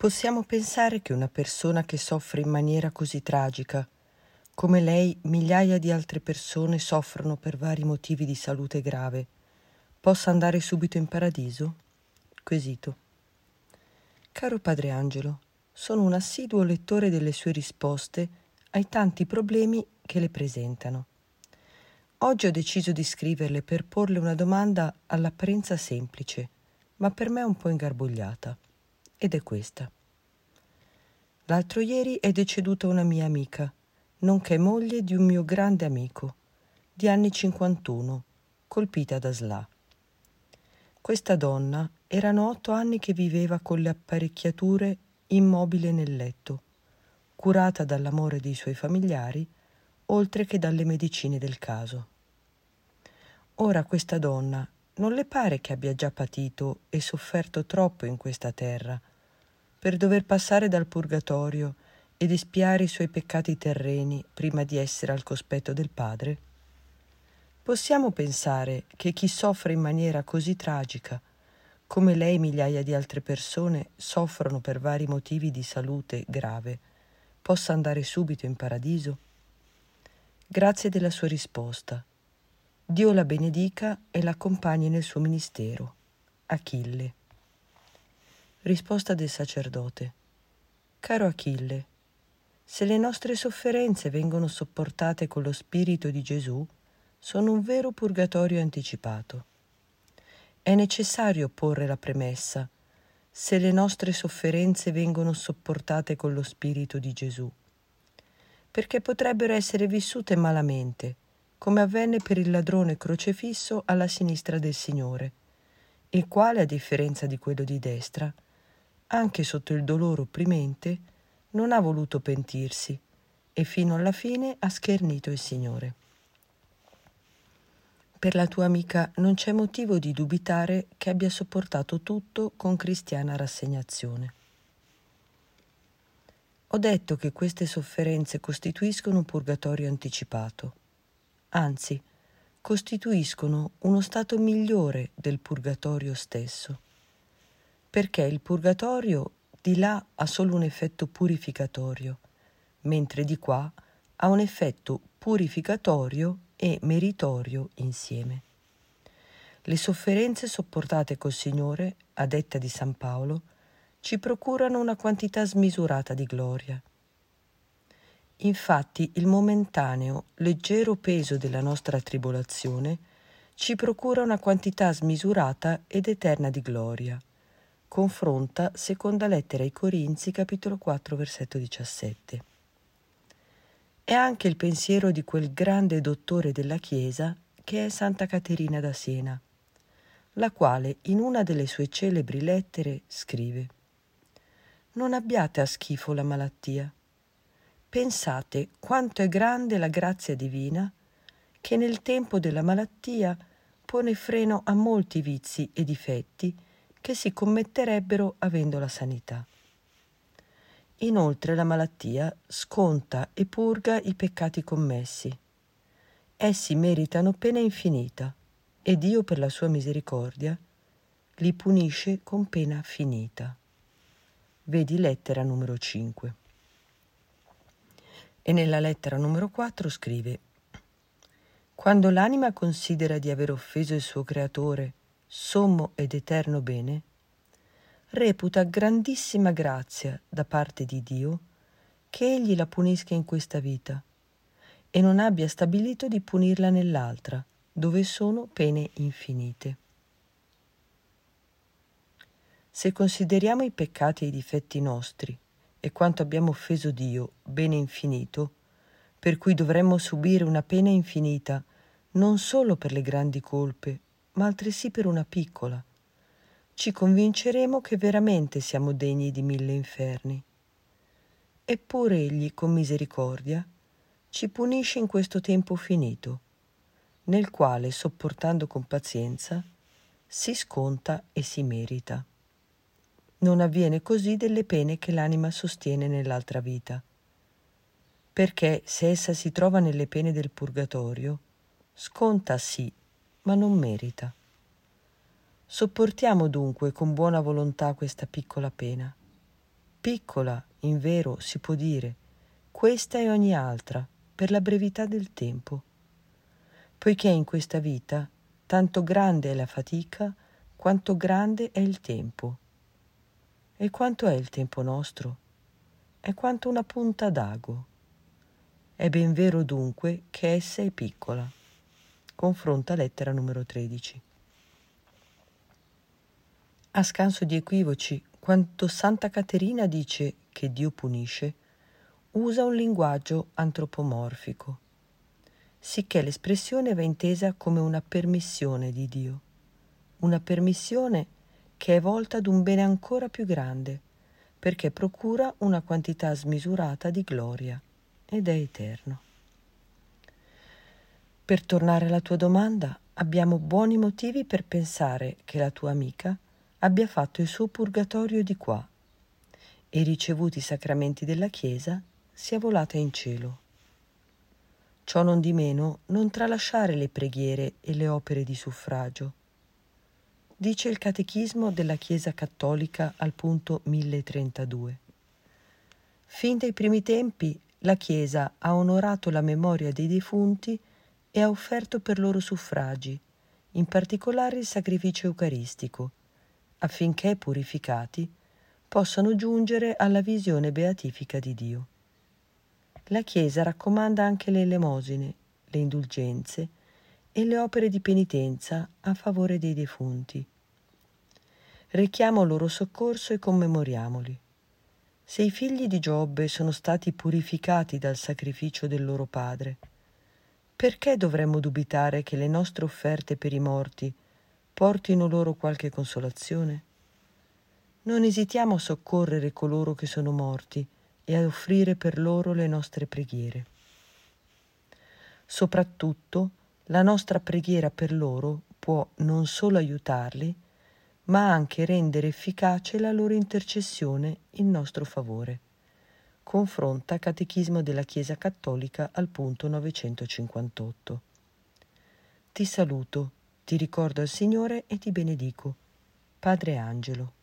Possiamo pensare che una persona che soffre in maniera così tragica, come lei migliaia di altre persone soffrono per vari motivi di salute grave, possa andare subito in paradiso? Quesito. Caro Padre Angelo, sono un assiduo lettore delle sue risposte ai tanti problemi che le presentano. Oggi ho deciso di scriverle per porle una domanda all'apparenza semplice, ma per me un po' ingarbugliata ed è questa. L'altro ieri è deceduta una mia amica, nonché moglie di un mio grande amico, di anni 51, colpita da SLA. Questa donna erano otto anni che viveva con le apparecchiature immobile nel letto, curata dall'amore dei suoi familiari, oltre che dalle medicine del caso. Ora questa donna non le pare che abbia già patito e sofferto troppo in questa terra per dover passare dal purgatorio ed espiare i suoi peccati terreni prima di essere al cospetto del Padre? Possiamo pensare che chi soffre in maniera così tragica, come lei migliaia di altre persone soffrono per vari motivi di salute grave, possa andare subito in paradiso? Grazie della sua risposta. Dio la benedica e l'accompagni nel suo ministero. Achille. Risposta del sacerdote. Caro Achille, se le nostre sofferenze vengono sopportate con lo Spirito di Gesù, sono un vero purgatorio anticipato. È necessario porre la premessa, se le nostre sofferenze vengono sopportate con lo Spirito di Gesù, perché potrebbero essere vissute malamente, come avvenne per il ladrone crocefisso alla sinistra del Signore, il quale, a differenza di quello di destra, anche sotto il dolore opprimente, non ha voluto pentirsi e fino alla fine ha schernito il Signore. Per la tua amica non c'è motivo di dubitare che abbia sopportato tutto con cristiana rassegnazione. Ho detto che queste sofferenze costituiscono un purgatorio anticipato, anzi, costituiscono uno stato migliore del purgatorio stesso perché il purgatorio di là ha solo un effetto purificatorio, mentre di qua ha un effetto purificatorio e meritorio insieme. Le sofferenze sopportate col Signore, a detta di San Paolo, ci procurano una quantità smisurata di gloria. Infatti il momentaneo, leggero peso della nostra tribolazione ci procura una quantità smisurata ed eterna di gloria confronta seconda lettera ai Corinzi capitolo 4 versetto 17. È anche il pensiero di quel grande dottore della Chiesa che è Santa Caterina da Siena, la quale in una delle sue celebri lettere scrive Non abbiate a schifo la malattia. Pensate quanto è grande la grazia divina che nel tempo della malattia pone freno a molti vizi e difetti che si commetterebbero avendo la sanità. Inoltre la malattia sconta e purga i peccati commessi. Essi meritano pena infinita e Dio per la sua misericordia li punisce con pena finita. Vedi lettera numero 5. E nella lettera numero 4 scrive Quando l'anima considera di aver offeso il suo creatore sommo ed eterno bene, reputa grandissima grazia da parte di Dio che egli la punisca in questa vita e non abbia stabilito di punirla nell'altra, dove sono pene infinite. Se consideriamo i peccati e i difetti nostri e quanto abbiamo offeso Dio, bene infinito, per cui dovremmo subire una pena infinita non solo per le grandi colpe ma altresì per una piccola. Ci convinceremo che veramente siamo degni di mille inferni. Eppure egli, con misericordia, ci punisce in questo tempo finito, nel quale, sopportando con pazienza, si sconta e si merita. Non avviene così delle pene che l'anima sostiene nell'altra vita, perché se essa si trova nelle pene del purgatorio, sconta sì ma non merita. Sopportiamo dunque con buona volontà questa piccola pena. Piccola, in vero, si può dire, questa e ogni altra, per la brevità del tempo. Poiché in questa vita tanto grande è la fatica quanto grande è il tempo. E quanto è il tempo nostro? È quanto una punta d'ago. È ben vero dunque che essa è piccola. Confronta lettera numero 13. A scanso di equivoci, quando Santa Caterina dice che Dio punisce, usa un linguaggio antropomorfico, sicché l'espressione va intesa come una permissione di Dio, una permissione che è volta ad un bene ancora più grande, perché procura una quantità smisurata di gloria ed è eterno. Per tornare alla tua domanda, abbiamo buoni motivi per pensare che la tua amica abbia fatto il suo purgatorio di qua e ricevuti i sacramenti della Chiesa sia volata in cielo. Ciò non di meno non tralasciare le preghiere e le opere di suffragio. Dice il Catechismo della Chiesa Cattolica al punto 1032. Fin dai primi tempi la Chiesa ha onorato la memoria dei defunti e ha offerto per loro suffragi, in particolare il sacrificio eucaristico, affinché purificati possano giungere alla visione beatifica di Dio. La Chiesa raccomanda anche le elemosine, le indulgenze e le opere di penitenza a favore dei defunti. Rechiamo loro soccorso e commemoriamoli. Se i figli di Giobbe sono stati purificati dal sacrificio del loro padre, perché dovremmo dubitare che le nostre offerte per i morti portino loro qualche consolazione? Non esitiamo a soccorrere coloro che sono morti e a offrire per loro le nostre preghiere. Soprattutto la nostra preghiera per loro può non solo aiutarli, ma anche rendere efficace la loro intercessione in nostro favore. Confronta Catechismo della Chiesa Cattolica al punto 958. Ti saluto ti ricordo al Signore e ti benedico. Padre Angelo.